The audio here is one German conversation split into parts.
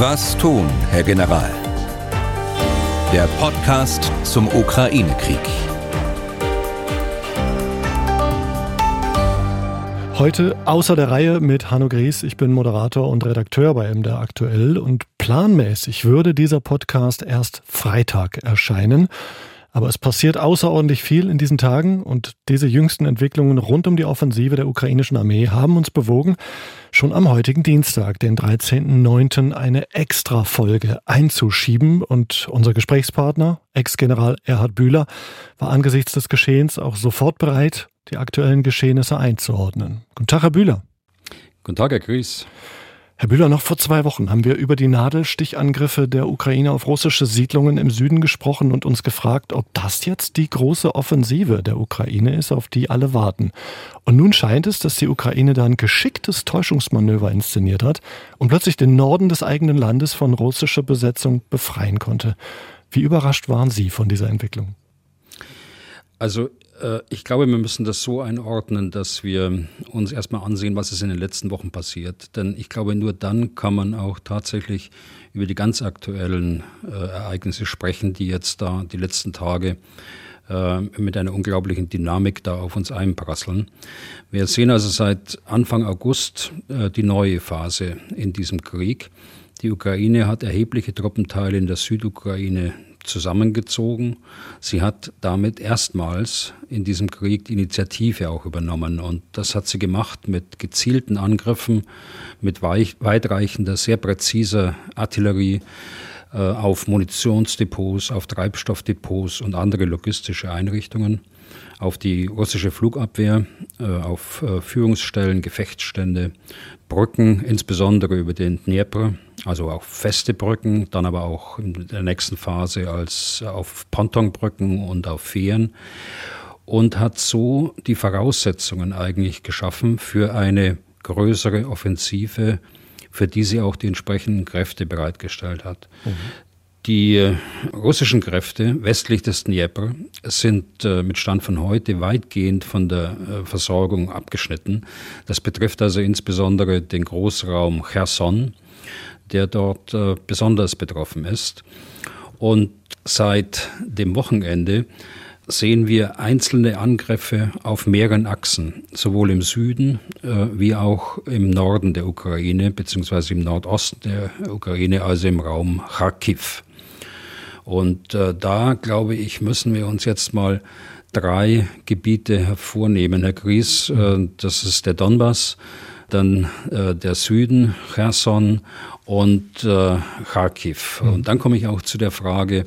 Was tun, Herr General? Der Podcast zum Ukraine-Krieg. Heute außer der Reihe mit Hanno Gries. Ich bin Moderator und Redakteur bei MDR Aktuell und planmäßig würde dieser Podcast erst Freitag erscheinen. Aber es passiert außerordentlich viel in diesen Tagen und diese jüngsten Entwicklungen rund um die Offensive der ukrainischen Armee haben uns bewogen, schon am heutigen Dienstag, den 13.09., eine Extra-Folge einzuschieben und unser Gesprächspartner, Ex-General Erhard Bühler, war angesichts des Geschehens auch sofort bereit, die aktuellen Geschehnisse einzuordnen. Guten Tag, Herr Bühler. Guten Tag, Herr Grüß. Herr Bühler, noch vor zwei Wochen haben wir über die Nadelstichangriffe der Ukraine auf russische Siedlungen im Süden gesprochen und uns gefragt, ob das jetzt die große Offensive der Ukraine ist, auf die alle warten. Und nun scheint es, dass die Ukraine da ein geschicktes Täuschungsmanöver inszeniert hat und plötzlich den Norden des eigenen Landes von russischer Besetzung befreien konnte. Wie überrascht waren Sie von dieser Entwicklung? Also ich glaube, wir müssen das so einordnen, dass wir uns erstmal ansehen, was ist in den letzten Wochen passiert. Denn ich glaube, nur dann kann man auch tatsächlich über die ganz aktuellen äh, Ereignisse sprechen, die jetzt da die letzten Tage äh, mit einer unglaublichen Dynamik da auf uns einprasseln. Wir sehen also seit Anfang August äh, die neue Phase in diesem Krieg. Die Ukraine hat erhebliche Truppenteile in der Südukraine zusammengezogen. Sie hat damit erstmals in diesem Krieg die Initiative auch übernommen. Und das hat sie gemacht mit gezielten Angriffen, mit weitreichender, sehr präziser Artillerie äh, auf Munitionsdepots, auf Treibstoffdepots und andere logistische Einrichtungen, auf die russische Flugabwehr, äh, auf äh, Führungsstellen, Gefechtsstände, Brücken, insbesondere über den Dnepr, also auch feste Brücken, dann aber auch in der nächsten Phase als auf Pontonbrücken und auf Fähren und hat so die Voraussetzungen eigentlich geschaffen für eine größere Offensive, für die sie auch die entsprechenden Kräfte bereitgestellt hat. Mhm. Die äh, russischen Kräfte westlich des Dnieper sind äh, mit Stand von heute weitgehend von der äh, Versorgung abgeschnitten. Das betrifft also insbesondere den Großraum Cherson, der dort besonders betroffen ist. Und seit dem Wochenende sehen wir einzelne Angriffe auf mehreren Achsen, sowohl im Süden äh, wie auch im Norden der Ukraine, beziehungsweise im Nordosten der Ukraine, also im Raum Kharkiv. Und äh, da, glaube ich, müssen wir uns jetzt mal drei Gebiete hervornehmen, Herr Gries. Äh, das ist der Donbass, dann äh, der Süden, Cherson und äh, Kharkiv. Mhm. Und dann komme ich auch zu der Frage,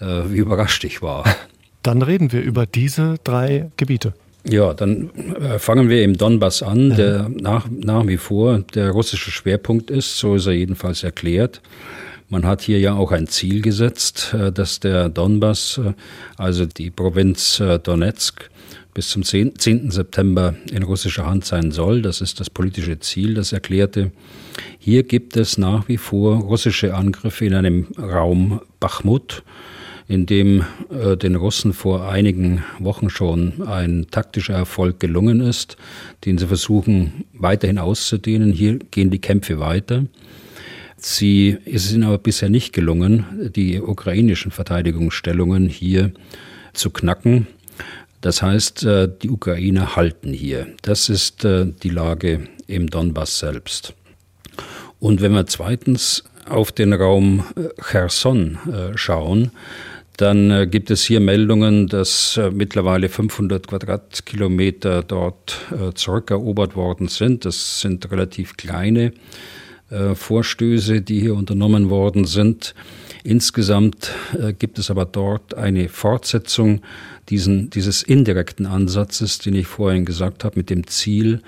äh, wie überrascht ich war. Dann reden wir über diese drei Gebiete. Ja, dann äh, fangen wir im Donbass an, der nach, nach wie vor der russische Schwerpunkt ist, so ist er jedenfalls erklärt. Man hat hier ja auch ein Ziel gesetzt, äh, dass der Donbass, äh, also die Provinz äh, Donetsk, bis zum 10. September in russischer Hand sein soll. Das ist das politische Ziel, das erklärte. Hier gibt es nach wie vor russische Angriffe in einem Raum Bachmut, in dem äh, den Russen vor einigen Wochen schon ein taktischer Erfolg gelungen ist, den sie versuchen weiterhin auszudehnen. Hier gehen die Kämpfe weiter. Sie, es ist ihnen aber bisher nicht gelungen, die ukrainischen Verteidigungsstellungen hier zu knacken. Das heißt, äh, die Ukrainer halten hier. Das ist äh, die Lage im Donbass selbst. Und wenn wir zweitens auf den Raum äh, Cherson schauen, dann gibt es hier Meldungen, dass mittlerweile 500 Quadratkilometer dort zurückerobert worden sind. Das sind relativ kleine äh, Vorstöße, die hier unternommen worden sind. Insgesamt äh, gibt es aber dort eine Fortsetzung diesen, dieses indirekten Ansatzes, den ich vorhin gesagt habe, mit dem Ziel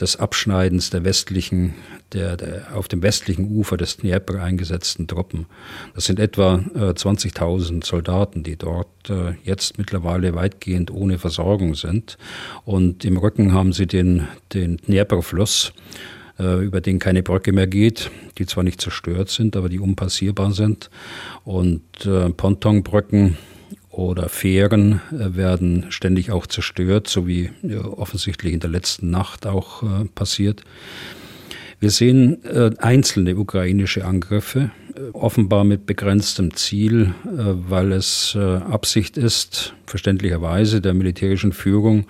des Abschneidens der westlichen, der, der auf dem westlichen Ufer des Dnieper eingesetzten Truppen. Das sind etwa äh, 20.000 Soldaten, die dort äh, jetzt mittlerweile weitgehend ohne Versorgung sind. Und im Rücken haben sie den, den Dnieperfluss äh, über den keine Brücke mehr geht, die zwar nicht zerstört sind, aber die unpassierbar sind. Und äh, Pontonbrücken oder Fähren äh, werden ständig auch zerstört, so wie offensichtlich in der letzten Nacht auch äh, passiert. Wir sehen äh, einzelne ukrainische Angriffe, äh, offenbar mit begrenztem Ziel, äh, weil es äh, Absicht ist, verständlicherweise der militärischen Führung äh,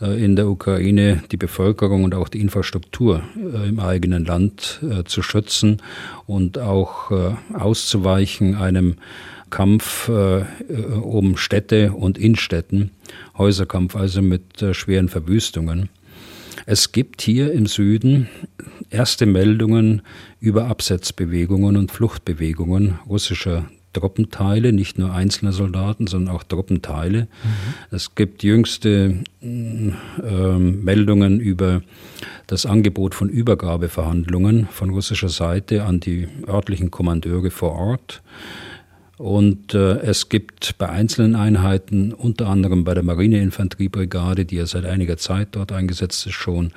in der Ukraine die Bevölkerung und auch die Infrastruktur äh, im eigenen Land zu schützen und auch auszuweichen einem Kampf um Städte und in Städten, Häuserkampf also mit schweren Verwüstungen. Es gibt hier im Süden erste Meldungen über Absetzbewegungen und Fluchtbewegungen russischer Truppenteile, nicht nur einzelne Soldaten, sondern auch Truppenteile. Mhm. Es gibt jüngste äh, Meldungen über das Angebot von Übergabeverhandlungen von russischer Seite an die örtlichen Kommandeure vor Ort. Und äh, es gibt bei einzelnen Einheiten, unter anderem bei der Marineinfanteriebrigade, die ja seit einiger Zeit dort eingesetzt ist, schon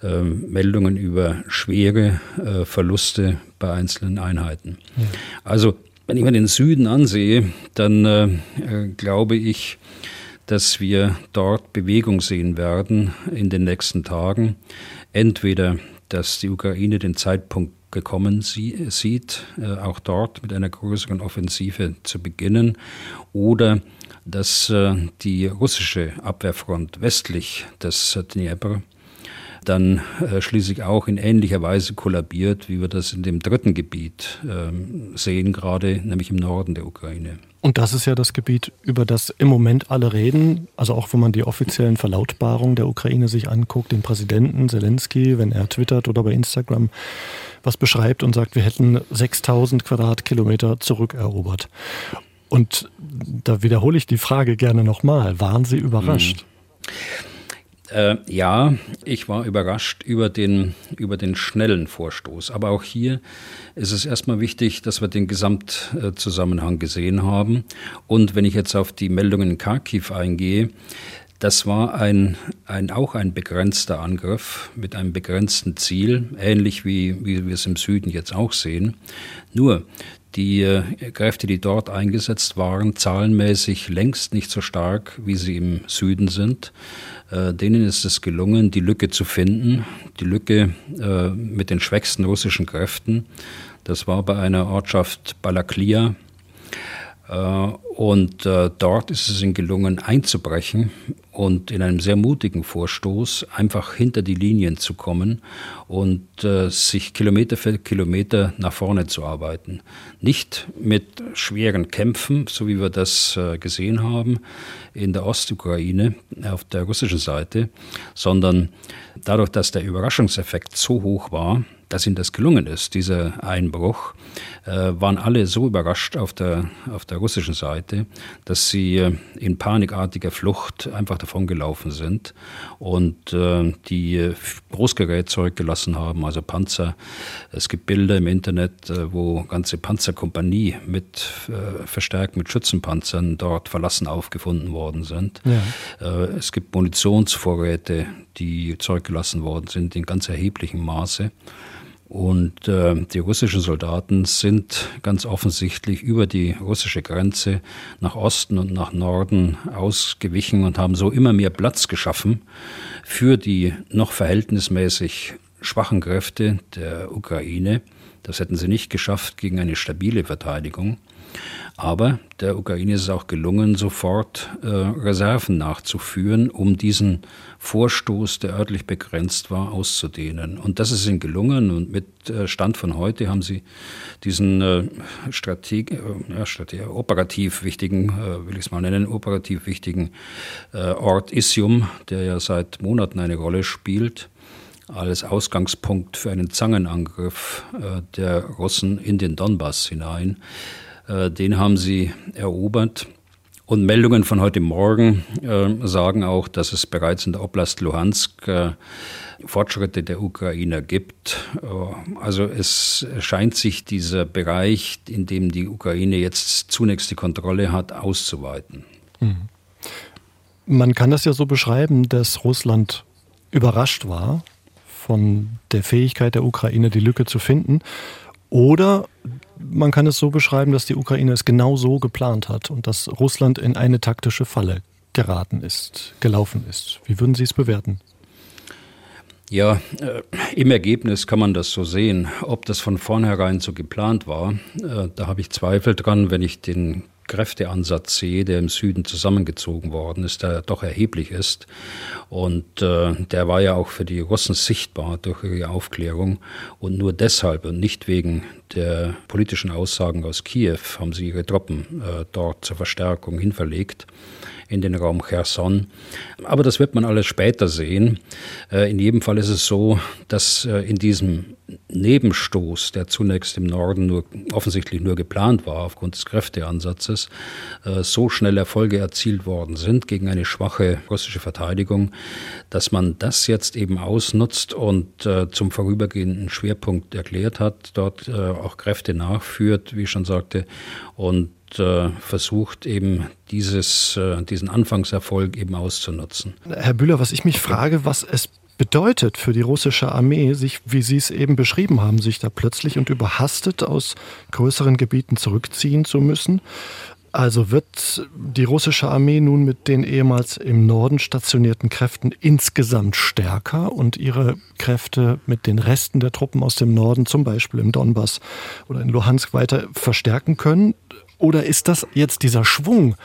äh, Meldungen über schwere äh, Verluste bei einzelnen Einheiten. Ja. Also, wenn ich mir den Süden ansehe, dann äh, glaube ich, dass wir dort Bewegung sehen werden in den nächsten Tagen. Entweder, dass die Ukraine den Zeitpunkt gekommen sie, sieht, äh, auch dort mit einer größeren Offensive zu beginnen, oder dass äh, die russische Abwehrfront westlich des Dnieper dann äh, schließlich auch in ähnlicher Weise kollabiert, wie wir das in dem dritten Gebiet ähm, sehen, gerade nämlich im Norden der Ukraine. Und das ist ja das Gebiet, über das im Moment alle reden. Also auch wenn man die offiziellen Verlautbarungen der Ukraine sich anguckt, den Präsidenten Zelensky, wenn er twittert oder bei Instagram was beschreibt und sagt, wir hätten 6000 Quadratkilometer zurückerobert. Und da wiederhole ich die Frage gerne nochmal. Waren Sie überrascht? Mhm. Äh, ja, ich war überrascht über den, über den schnellen Vorstoß. Aber auch hier ist es erstmal wichtig, dass wir den Gesamtzusammenhang gesehen haben. Und wenn ich jetzt auf die Meldungen in Kharkiv eingehe, das war ein, ein, auch ein begrenzter Angriff mit einem begrenzten Ziel, ähnlich wie, wie wir es im Süden jetzt auch sehen. Nur die äh, Kräfte, die dort eingesetzt waren, zahlenmäßig längst nicht so stark, wie sie im Süden sind. Äh, denen ist es gelungen, die Lücke zu finden, die Lücke äh, mit den schwächsten russischen Kräften. Das war bei einer Ortschaft Balaklia. Und dort ist es ihnen gelungen, einzubrechen und in einem sehr mutigen Vorstoß einfach hinter die Linien zu kommen und äh, sich Kilometer für Kilometer nach vorne zu arbeiten. Nicht mit schweren Kämpfen, so wie wir das äh, gesehen haben in der Ostukraine auf der russischen Seite, sondern dadurch, dass der Überraschungseffekt so hoch war, dass ihnen das gelungen ist, dieser Einbruch, äh, waren alle so überrascht auf der, auf der russischen Seite, dass sie äh, in panikartiger Flucht einfach davongelaufen sind und äh, die Großgerät zurückgelassen haben, also Panzer. Es gibt Bilder im Internet, wo ganze Panzerkompanie mit verstärkt mit Schützenpanzern dort verlassen aufgefunden worden sind. Ja. Es gibt Munitionsvorräte, die zurückgelassen worden sind in ganz erheblichem Maße. Und äh, die russischen Soldaten sind ganz offensichtlich über die russische Grenze nach Osten und nach Norden ausgewichen und haben so immer mehr Platz geschaffen für die noch verhältnismäßig schwachen Kräfte der Ukraine. Das hätten sie nicht geschafft gegen eine stabile Verteidigung. Aber der Ukraine ist es auch gelungen, sofort äh, Reserven nachzuführen, um diesen Vorstoß, der örtlich begrenzt war, auszudehnen. Und das ist ihnen gelungen. Und mit äh, Stand von heute haben sie diesen äh, Strateg äh, ja, Strateg operativ wichtigen, äh, will ich es mal nennen, operativ wichtigen äh, Ort Isium, der ja seit Monaten eine Rolle spielt, als Ausgangspunkt für einen Zangenangriff der Russen in den Donbass hinein. Äh, den haben sie erobert. Und Meldungen von heute Morgen äh, sagen auch, dass es bereits in der Oblast Luhansk äh, Fortschritte der Ukrainer gibt. Äh, also es scheint sich dieser Bereich, in dem die Ukraine jetzt zunächst die Kontrolle hat, auszuweiten. Mhm. Man kann das ja so beschreiben, dass Russland überrascht war von der Fähigkeit der Ukraine, die Lücke zu finden. Oder man kann es so beschreiben, dass die Ukraine es genau so geplant hat und dass Russland in eine taktische Falle geraten ist, gelaufen ist. Wie würden Sie es bewerten? Ja, äh, im Ergebnis kann man das so sehen. Ob das von vornherein so geplant war, äh, da habe ich Zweifel dran, wenn ich den Kräfteansatz sehe, der im Süden zusammengezogen worden ist, der doch erheblich ist. Und äh, der war ja auch für die Russen sichtbar durch ihre Aufklärung. Und nur deshalb und nicht wegen der politischen Aussagen aus Kiew haben sie ihre Truppen äh, dort zur Verstärkung hinverlegt in den Raum Cherson. Aber das wird man alles später sehen. Äh, in jedem Fall ist es so, dass äh, in diesem Nebenstoß, der zunächst im Norden nur offensichtlich nur geplant war aufgrund des Kräfteansatzes, äh, so schnell Erfolge erzielt worden sind gegen eine schwache russische Verteidigung, dass man das jetzt eben ausnutzt und zum vorübergehenden Schwerpunkt erklärt hat, dort auch Kräfte nachführt, wie ich schon sagte, und äh, versucht eben dieses, äh, diesen Anfangserfolg eben auszunutzen. Herr Bühler, was ich mich frage, was es bedeutet für die russische Armee, sich, wie Sie es eben beschrieben haben, sich da plötzlich und überhastet aus größeren Gebieten zurückziehen zu müssen. Also wird die russische Armee nun mit den ehemals im Norden stationierten Kräften insgesamt stärker und ihre Kräfte mit den Resten der Truppen aus dem Norden, zum Beispiel im Donbass oder in Luhansk, weiter verstärken können? Oder ist das jetzt dieser Schwung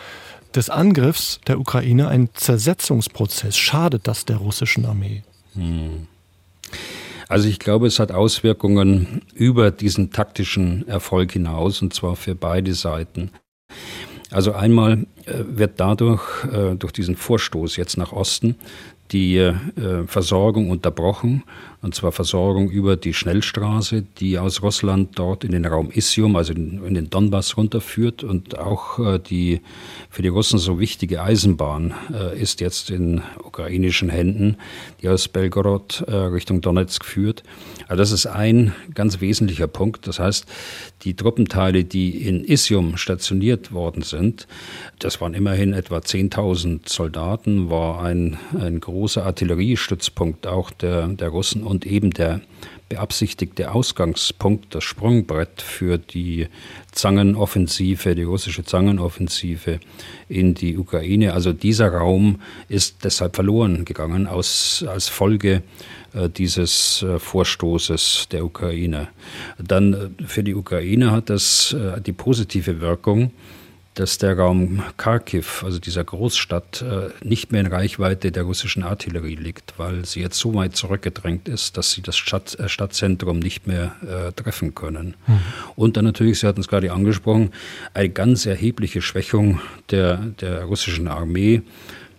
des Angriffs der Ukraine ein Zersetzungsprozess? Schadet das der russischen Armee? Hm. Also ich glaube, es hat Auswirkungen über diesen taktischen Erfolg hinaus, und zwar für beide Seiten. Also einmal äh, wird dadurch, äh, durch diesen Vorstoß jetzt nach Osten, die äh, Versorgung unterbrochen und zwar Versorgung über die Schnellstraße, die aus Russland dort in den Raum Isium, also in, den Donbass runterführt und auch äh, die für die Russen so wichtige Eisenbahn äh, ist jetzt in ukrainischen Händen, die aus Belgorod äh, Richtung Donetsk führt. Also das ist ein ganz wesentlicher Punkt. Das heißt, die Truppenteile, die in Isium stationiert worden sind, das waren immerhin etwa 10.000 Soldaten, war ein, ein großer Artilleriestützpunkt auch der, der Russen und eben der beabsichtigte Ausgangspunkt, das Sprungbrett für die Zangenoffensive, die russische Zangenoffensive in die Ukraine. Also dieser Raum ist deshalb verloren gegangen aus, als Folge äh, dieses äh, Vorstoßes der Ukraine. Dann äh, für die Ukraine hat das äh, die positive Wirkung, dass der Raum Kharkiv, also dieser Großstadt, äh, nicht mehr in Reichweite der russischen Artillerie liegt, weil sie jetzt so weit zurückgedrängt ist, dass sie das Stadt, äh, Stadtzentrum nicht mehr äh, treffen können. Mhm. Und dann natürlich, Sie hatten es gerade angesprochen, eine ganz erhebliche Schwächung der, der russischen Armee.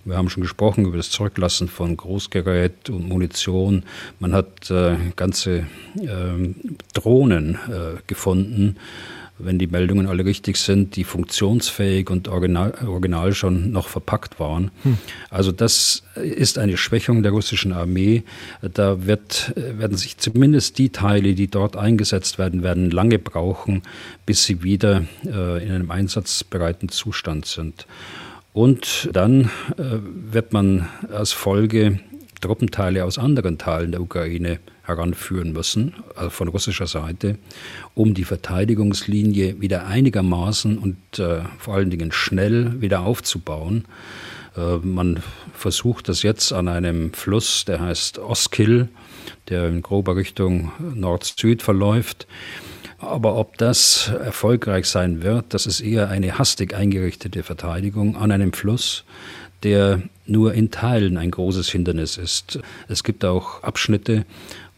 Wir haben schon gesprochen über das Zurücklassen von Großgerät und Munition. Man hat äh, ganze äh, Drohnen gefunden, wenn die Meldungen alle richtig sind, die funktionsfähig und original, original schon noch verpackt waren. Hm. Also das ist eine Schwächung der russischen Armee. Da wird, werden sich zumindest die Teile, die dort eingesetzt werden, werden lange brauchen, bis sie wieder äh, in einem einsatzbereiten Zustand sind. Und dann äh, wird man als Folge Truppenteile aus anderen Teilen der Ukraine heranführen müssen, also von russischer Seite, um die Verteidigungslinie wieder einigermaßen und äh, vor allen Dingen schnell wieder aufzubauen. Äh, man versucht das jetzt an einem Fluss, der heißt Oskil, der in grober Richtung Nord-Süd verläuft. Aber ob das erfolgreich sein wird, das ist eher eine hastig eingerichtete Verteidigung an einem Fluss, der nur in Teilen ein großes Hindernis ist. Es gibt auch Abschnitte,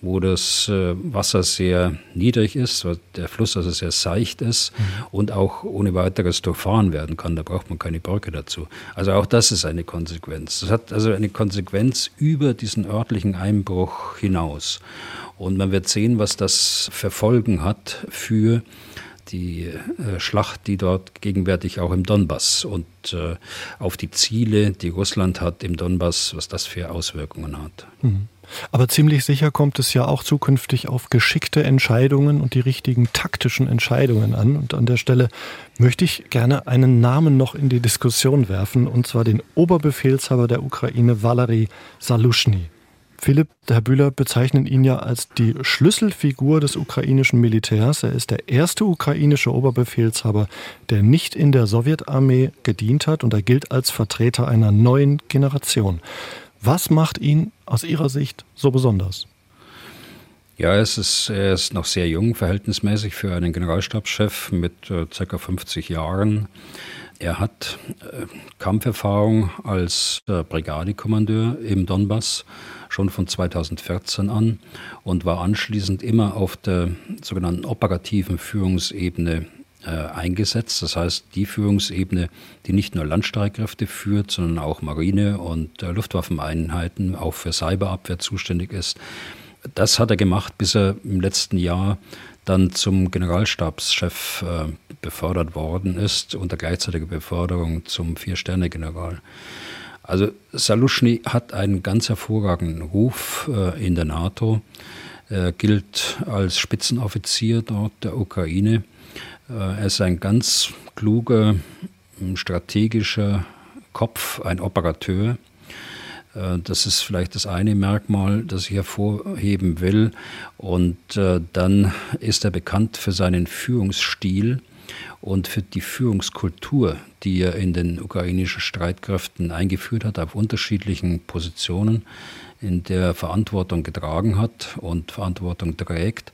wo das äh, Wasser sehr niedrig ist, der Fluss also sehr seicht ist mhm. und auch ohne weiteres durchfahren werden kann. Da braucht man keine Brücke dazu. Also auch das ist eine Konsequenz. Das hat also eine Konsequenz über diesen örtlichen Einbruch hinaus. Und man wird sehen, was das für Folgen hat für die äh, Schlacht, die dort gegenwärtig auch im Donbass und äh, auf die Ziele, die Russland hat im Donbass, was das für Auswirkungen hat. Mhm. Aber ziemlich sicher kommt es ja auch zukünftig auf geschickte Entscheidungen und die richtigen taktischen Entscheidungen an. Und an der Stelle möchte ich gerne einen Namen noch in die Diskussion werfen, und zwar den Oberbefehlshaber der Ukraine, Valery Salushny. Philipp, Herr Bühler bezeichnen ihn ja als die Schlüsselfigur des ukrainischen Militärs. Er ist der erste ukrainische Oberbefehlshaber, der nicht in der Sowjetarmee gedient hat und er gilt als Vertreter einer neuen Generation. Was macht ihn aus Ihrer Sicht so besonders? Ja, es ist, er ist noch sehr jung, verhältnismäßig für einen Generalstabschef mit äh, ca. 50 Jahren. Er hat äh, Kampferfahrung als äh, Brigadekommandeur im Donbass schon von 2014 an und war anschließend immer auf der sogenannten operativen Führungsebene äh, eingesetzt. Das heißt, die Führungsebene, die nicht nur Landstreitkräfte führt, sondern auch Marine- und äh, Luftwaffeneinheiten, auch für Cyberabwehr zuständig ist. Das hat er gemacht, bis er im letzten Jahr dann zum Generalstabschef äh, befördert worden ist, unter gleichzeitiger Beförderung zum Vier-Sterne-General. Also Saluschny hat einen ganz hervorragenden Ruf äh, in der NATO. Er gilt als Spitzenoffizier dort der Ukraine. Äh, er ist ein ganz kluger, strategischer Kopf, ein Operateur. Äh, das ist vielleicht das eine Merkmal, das ich hervorheben will. Und äh, dann ist er bekannt für seinen Führungsstil und für die Führungskultur, die er in den ukrainischen Streitkräften eingeführt hat, auf unterschiedlichen Positionen, in der er Verantwortung getragen hat und Verantwortung trägt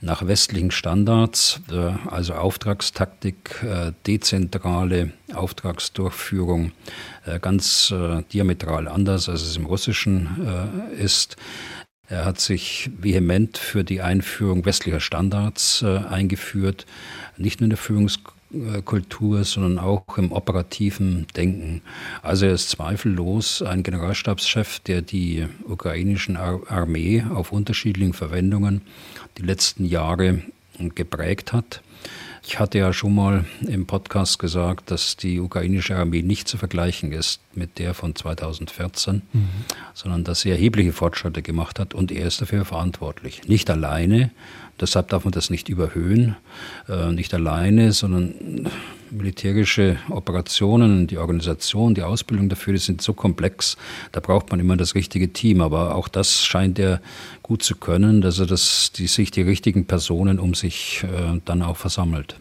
nach westlichen Standards, äh, also Auftragstaktik, äh, dezentrale Auftragsdurchführung, äh, ganz diametral anders, als es im Russischen ist. Er hat sich vehement für die Einführung westlicher Standards eingeführt, nicht nur in der Führungskultur, sondern auch im operativen Denken. Also er ist zweifellos ein Generalstabschef, der die ukrainischen Armee auf unterschiedlichen Verwendungen die letzten Jahre geprägt hat. Ich hatte ja schon mal im Podcast gesagt, dass die ukrainische Armee nicht zu vergleichen ist mit der von 2014, mhm. sondern dass sie erhebliche Fortschritte gemacht hat und er ist dafür verantwortlich. Nicht alleine, deshalb darf man das nicht überhöhen, äh, nicht alleine, sondern militärische Operationen, die Organisation, die Ausbildung dafür, die sind so komplex, da braucht man immer das richtige Team. Aber auch das scheint er gut zu können, dass er das, die, sich die richtigen Personen um sich äh, dann auch versammelt.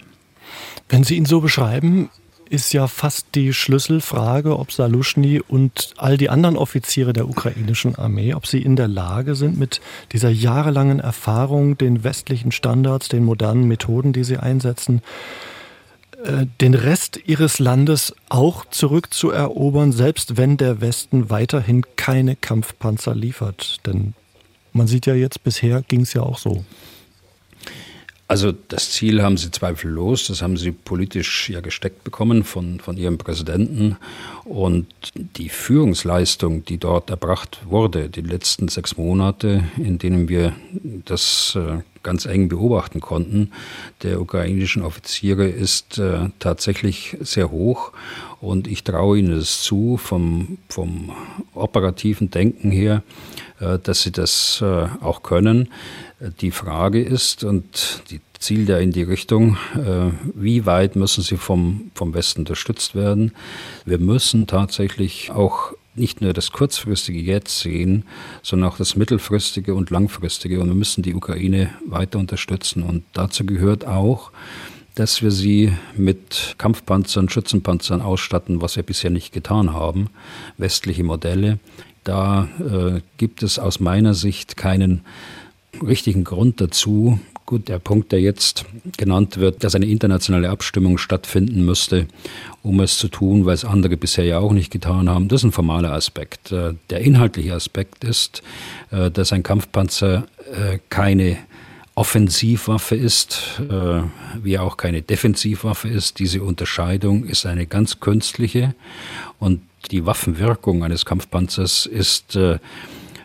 Wenn Sie ihn so beschreiben, ist ja fast die Schlüsselfrage, ob Saluschny und all die anderen Offiziere der ukrainischen Armee, ob sie in der Lage sind, mit dieser jahrelangen Erfahrung, den westlichen Standards, den modernen Methoden, die sie einsetzen, den Rest ihres Landes auch zurückzuerobern, selbst wenn der Westen weiterhin keine Kampfpanzer liefert. Denn man sieht ja jetzt, bisher ging es ja auch so. Also das Ziel haben sie zweifellos, das haben sie politisch ja gesteckt bekommen von, von ihrem Präsidenten. Und die Führungsleistung, die dort erbracht wurde, die letzten sechs Monate, in denen wir das äh, ganz eng beobachten konnten, der ukrainischen Offiziere, ist äh, tatsächlich sehr hoch. Und ich traue ihnen es zu, vom, vom operativen Denken her, äh, dass sie das auch können. Die Frage ist, und die zielt ja in die Richtung, äh, wie weit müssen sie vom, vom Westen unterstützt werden. Wir müssen tatsächlich auch nicht nur das kurzfristige Jetzt sehen, sondern auch das mittelfristige und langfristige. Und wir müssen die Ukraine weiter unterstützen. Und dazu gehört auch, dass wir sie mit Kampfpanzern, Schützenpanzern ausstatten, was wir bisher nicht getan haben, westliche Modelle. Da äh, gibt es aus meiner Sicht keinen richtigen Grund dazu. Gut, der Punkt, der jetzt genannt wird, dass eine internationale Abstimmung stattfinden müsste, um es zu tun, weil es andere bisher ja auch nicht getan haben, das ist ein formaler Aspekt. Äh, der inhaltliche Aspekt ist, äh, dass ein Kampfpanzer äh, keine Offensivwaffe ist, wie auch keine Defensivwaffe ist. Diese Unterscheidung ist eine ganz künstliche und die Waffenwirkung eines Kampfpanzers ist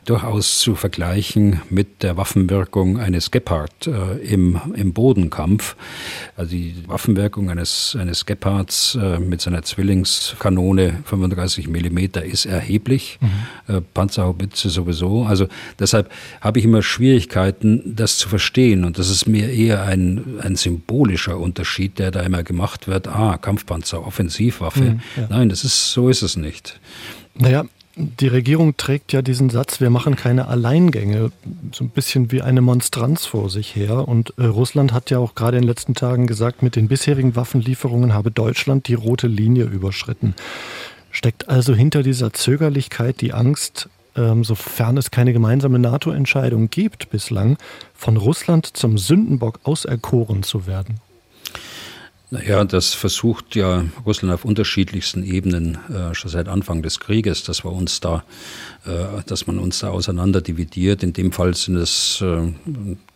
durchaus zu vergleichen mit der Waffenwirkung eines Gepard äh, im, im Bodenkampf. Also die Waffenwirkung eines, eines Gepards äh, mit seiner Zwillingskanone 35 Millimeter ist erheblich. Mhm. Äh, Panzerhaubitze sowieso. Also deshalb habe ich immer Schwierigkeiten, das zu verstehen. Und das ist mir eher ein, ein symbolischer Unterschied, der da immer gemacht wird. Ah, Kampfpanzer, Offensivwaffe. Mhm, ja. Nein, das ist, so ist es nicht. Naja, die Regierung trägt ja diesen Satz, wir machen keine Alleingänge, so ein bisschen wie eine Monstranz vor sich her. Und äh, Russland hat ja auch gerade in den letzten Tagen gesagt, mit den bisherigen Waffenlieferungen habe Deutschland die rote Linie überschritten. Steckt also hinter dieser Zögerlichkeit die Angst, ähm, sofern es keine gemeinsame NATO-Entscheidung gibt bislang, von Russland zum Sündenbock auserkoren zu werden? Naja, das versucht ja Russland auf unterschiedlichsten Ebenen äh, schon seit Anfang des Krieges, dass wir uns da, äh, dass man uns da auseinander dividiert. In dem Fall sind es äh,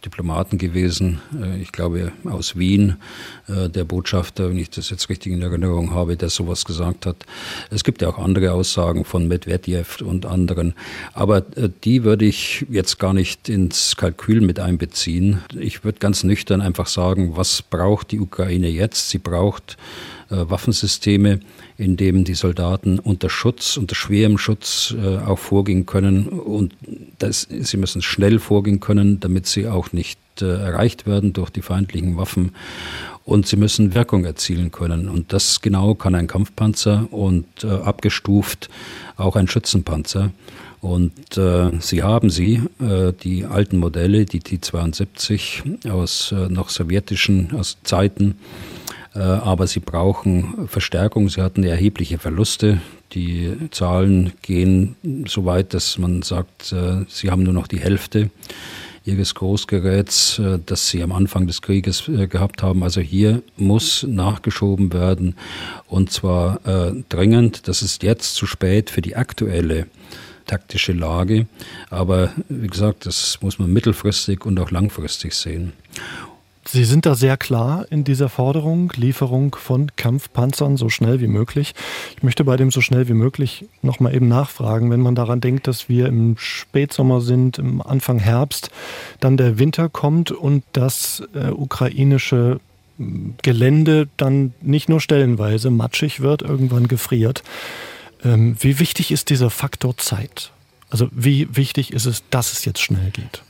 Diplomaten gewesen, äh, ich glaube aus Wien, äh, der Botschafter, wenn ich das jetzt richtig in Erinnerung habe, der sowas gesagt hat. Es gibt ja auch andere Aussagen von Medvedev und anderen, aber äh, die würde ich jetzt gar nicht ins Kalkül mit einbeziehen. Ich würde ganz nüchtern einfach sagen, was braucht die Ukraine jetzt? Sie braucht äh, Waffensysteme, in denen die Soldaten unter Schutz, unter schwerem Schutz äh, auch vorgehen können. Und das, sie müssen schnell vorgehen können, damit sie auch nicht äh, erreicht werden durch die feindlichen Waffen. Und sie müssen Wirkung erzielen können. Und das genau kann ein Kampfpanzer und äh, abgestuft auch ein Schützenpanzer. Und äh, sie haben sie, äh, die alten Modelle, die T-72 aus äh, noch sowjetischen aus Zeiten, aber sie brauchen Verstärkung. Sie hatten erhebliche Verluste. Die Zahlen gehen so weit, dass man sagt, äh, sie haben nur noch die Hälfte ihres Großgeräts, äh, das sie am Anfang des Krieges gehabt haben. Also hier muss nachgeschoben werden und zwar dringend. Das ist jetzt zu spät für die aktuelle taktische Lage. Aber wie gesagt, das muss man mittelfristig und auch langfristig sehen. Sie sind da sehr klar in dieser Forderung, Lieferung von Kampfpanzern so schnell wie möglich. Ich möchte bei dem so schnell wie möglich nochmal eben nachfragen, wenn man daran denkt, dass wir im Spätsommer sind, im Anfang Herbst, dann der Winter kommt und das äh, ukrainische hm, Gelände dann nicht nur stellenweise matschig wird, irgendwann gefriert. Ähm, wie wichtig ist dieser Faktor Zeit? Also wie wichtig ist es, dass es jetzt schnell geht?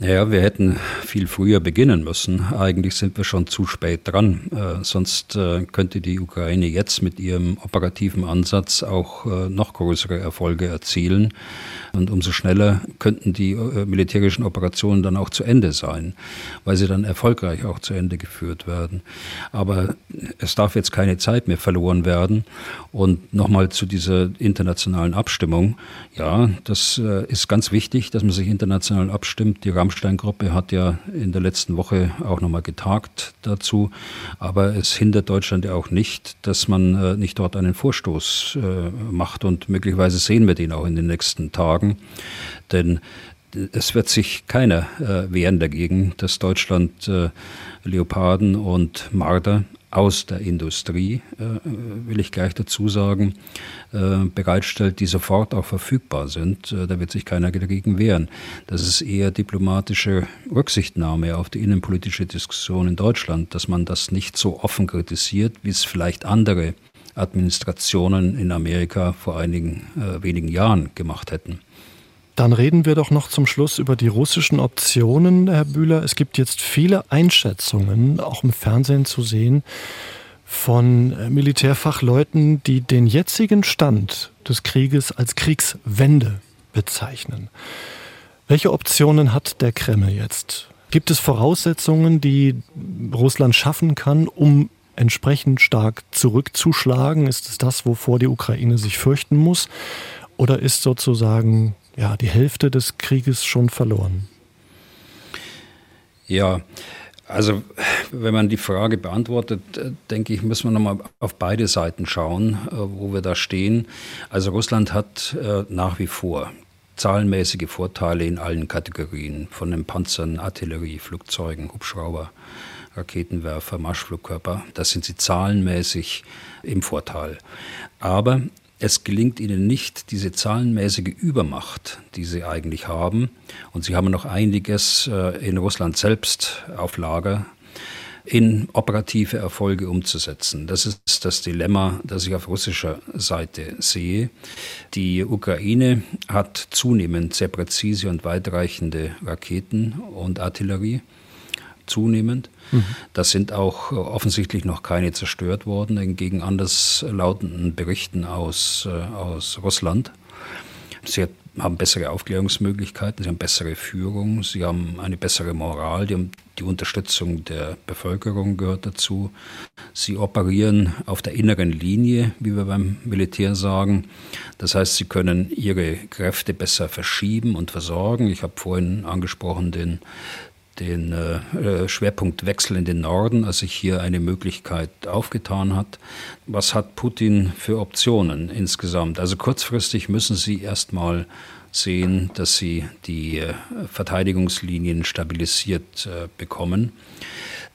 Naja, wir hätten viel früher beginnen müssen. Eigentlich sind wir schon zu spät dran. Äh, sonst äh, könnte die Ukraine jetzt mit ihrem operativen Ansatz auch äh, noch größere Erfolge erzielen. Und umso schneller könnten die äh, militärischen Operationen dann auch zu Ende sein, weil sie dann erfolgreich auch zu Ende geführt werden. Aber es darf jetzt keine Zeit mehr verloren werden. Und nochmal zu dieser internationalen Abstimmung. Ja, das äh, ist ganz wichtig, dass man sich international abstimmt. Die Rammstein-Gruppe hat ja in der letzten Woche auch nochmal getagt dazu. Aber es hindert Deutschland ja auch nicht, dass man äh, nicht dort einen Vorstoß äh, macht. Und möglicherweise sehen wir den auch in den nächsten Tagen. Denn es wird sich keiner äh, wehren dagegen, dass Deutschland äh, Leoparden und Marder aus der Industrie, äh, will ich gleich dazu sagen, äh, bereitstellt, die sofort auch verfügbar sind. Äh, da wird sich keiner dagegen wehren. Das ist eher diplomatische Rücksichtnahme auf die innenpolitische Diskussion in Deutschland, dass man das nicht so offen kritisiert, wie es vielleicht andere Administrationen in Amerika vor einigen äh, wenigen Jahren gemacht hätten. Dann reden wir doch noch zum Schluss über die russischen Optionen, Herr Bühler. Es gibt jetzt viele Einschätzungen, auch im Fernsehen zu sehen, von äh, Militärfachleuten, die den jetzigen Stand des Krieges als Kriegswende bezeichnen. Welche Optionen hat der Kreml jetzt? Gibt es Voraussetzungen, die Russland schaffen kann, um entsprechend stark zurückzuschlagen? Ist es das, wovor die Ukraine sich fürchten muss? Oder ist sozusagen ja, die Hälfte des Krieges schon verloren. Ja, also wenn man die Frage beantwortet, äh, denke ich, müssen wir nochmal auf beide Seiten schauen, äh, wo wir da stehen. Also Russland hat äh, nach wie vor zahlenmäßige Vorteile in allen Kategorien, von den Panzern, Artillerie, Flugzeugen, Hubschrauber, Raketenwerfer, Marschflugkörper. Das sind sie zahlenmäßig im Vorteil. Aber es gelingt ihnen nicht, diese zahlenmäßige Übermacht, die sie eigentlich haben, und sie haben noch einiges äh, in Russland selbst auf Lager, in operative Erfolge umzusetzen. Das ist das Dilemma, das ich auf russischer Seite sehe. Die Ukraine hat zunehmend sehr präzise und weitreichende Raketen und Artillerie, zunehmend. Mhm. Das sind auch offensichtlich noch keine zerstört worden, entgegen anders lautenden Berichten aus, äh, aus Russland. Sie haben bessere Aufklärungsmöglichkeiten, sie haben bessere Führung, sie haben eine bessere Moral, die haben die Unterstützung der Bevölkerung gehört dazu. Sie operieren auf der inneren Linie, wie wir beim Militär sagen. Das heißt, sie können ihre Kräfte besser verschieben und versorgen. Ich habe vorhin angesprochen den den äh, Schwerpunktwechsel in den Norden, als sich hier eine Möglichkeit aufgetan hat. Was hat Putin für Optionen insgesamt? Also kurzfristig müssen Sie erstmal sehen, dass Sie die äh, Verteidigungslinien stabilisiert äh, bekommen.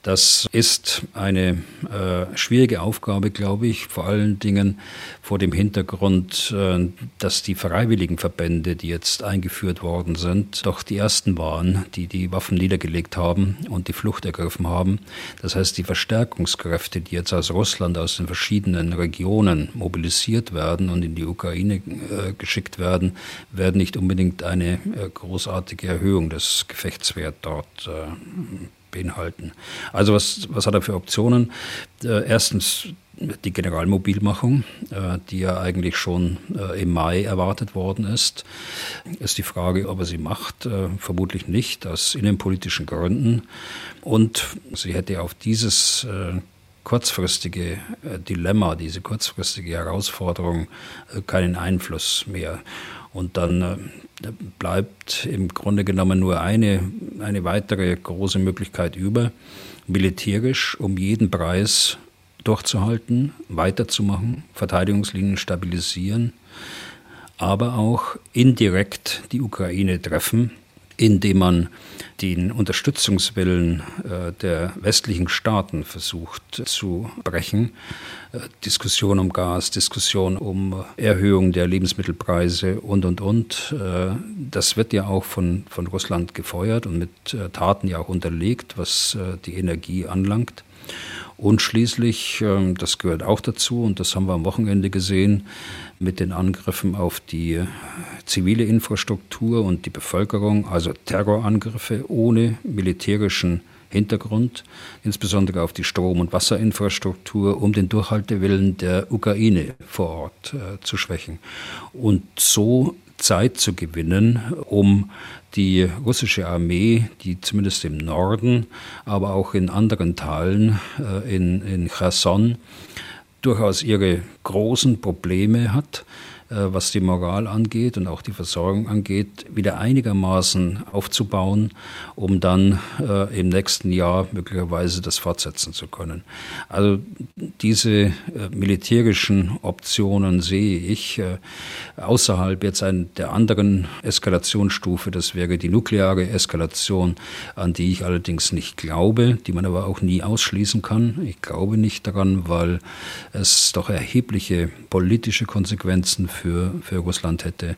Das ist eine äh, schwierige Aufgabe, glaube ich, vor allen Dingen vor dem Hintergrund, äh, dass die freiwilligen Verbände, die jetzt eingeführt worden sind, doch die ersten waren, die die Waffen niedergelegt haben und die Flucht ergriffen haben. Das heißt, die Verstärkungskräfte, die jetzt aus Russland, aus den verschiedenen Regionen mobilisiert werden und in die Ukraine äh, geschickt werden, werden nicht unbedingt eine äh, großartige Erhöhung des Gefechtswerts dort äh, beinhalten. Also was, was hat er für Optionen? Äh, erstens die Generalmobilmachung, äh, die ja eigentlich schon äh, im Mai erwartet worden ist, ist die Frage, ob er sie macht. Vermutlich nicht, aus innenpolitischen Gründen. Und sie hätte auf dieses kurzfristige Dilemma, diese kurzfristige Herausforderung keinen Einfluss mehr. Und dann äh, bleibt im Grunde genommen nur eine, eine weitere große Möglichkeit über, militärisch um jeden Preis durchzuhalten, weiterzumachen, Verteidigungslinien stabilisieren, aber auch indirekt die Ukraine treffen indem man den Unterstützungswillen äh, der westlichen Staaten versucht zu brechen. Äh, Diskussion um Gas, Diskussion um Erhöhung der Lebensmittelpreise und, und, und. Äh, das wird ja auch von, von Russland gefeuert und mit Taten ja auch unterlegt, was die Energie anlangt. Und schließlich, ähm, das gehört auch dazu, und das haben wir am Wochenende gesehen, mit den Angriffen auf die äh, zivile Infrastruktur und die Bevölkerung, also Terrorangriffe ohne militärischen Hintergrund, insbesondere auf die Strom- und Wasserinfrastruktur, um den Durchhaltewillen der Ukraine vor Ort äh, zu schwächen. Und so Zeit zu gewinnen, um die russische Armee, die zumindest im Norden, aber auch in anderen Teilen, äh, in, in Cherson, durchaus ihre großen Probleme hat, was die Moral angeht und auch die Versorgung angeht, wieder einigermaßen aufzubauen, um dann äh, im nächsten Jahr möglicherweise das fortsetzen zu können. Also diese äh, militärischen Optionen sehe ich äh, außerhalb jetzt ein, der anderen Eskalationsstufe, das wäre die nukleare Eskalation, an die ich allerdings nicht glaube, die man aber auch nie ausschließen kann. Ich glaube nicht daran, weil es doch erhebliche politische Konsequenzen für, für Russland hätte.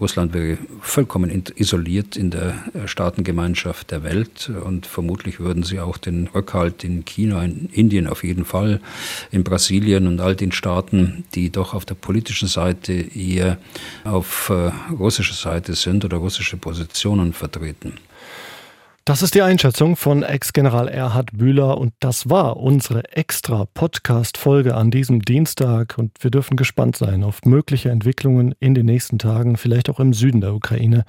Russland wäre vollkommen isoliert in der äh, Staatengemeinschaft der Welt und vermutlich würden sie auch den Rückhalt in China, in Indien auf jeden Fall, in Brasilien und all den Staaten, die doch auf der politischen Seite eher auf äh, russischer Seite sind oder russische Positionen vertreten. Das ist die Einschätzung von Ex-General Erhard Bühler und das war unsere extra Podcast-Folge an diesem Dienstag und wir dürfen gespannt sein auf mögliche Entwicklungen in den nächsten Tagen, vielleicht auch im Süden der Ukraine.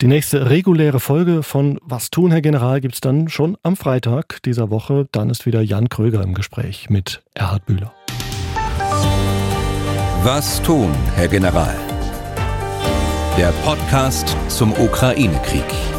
Die nächste reguläre Folge von Was tun, Herr General, gibt's dann schon am Freitag dieser Woche. Dann ist wieder Jan Kröger im Gespräch mit Erhard Bühler. Was tun, Herr General? Der Podcast zum Ukraine-Krieg.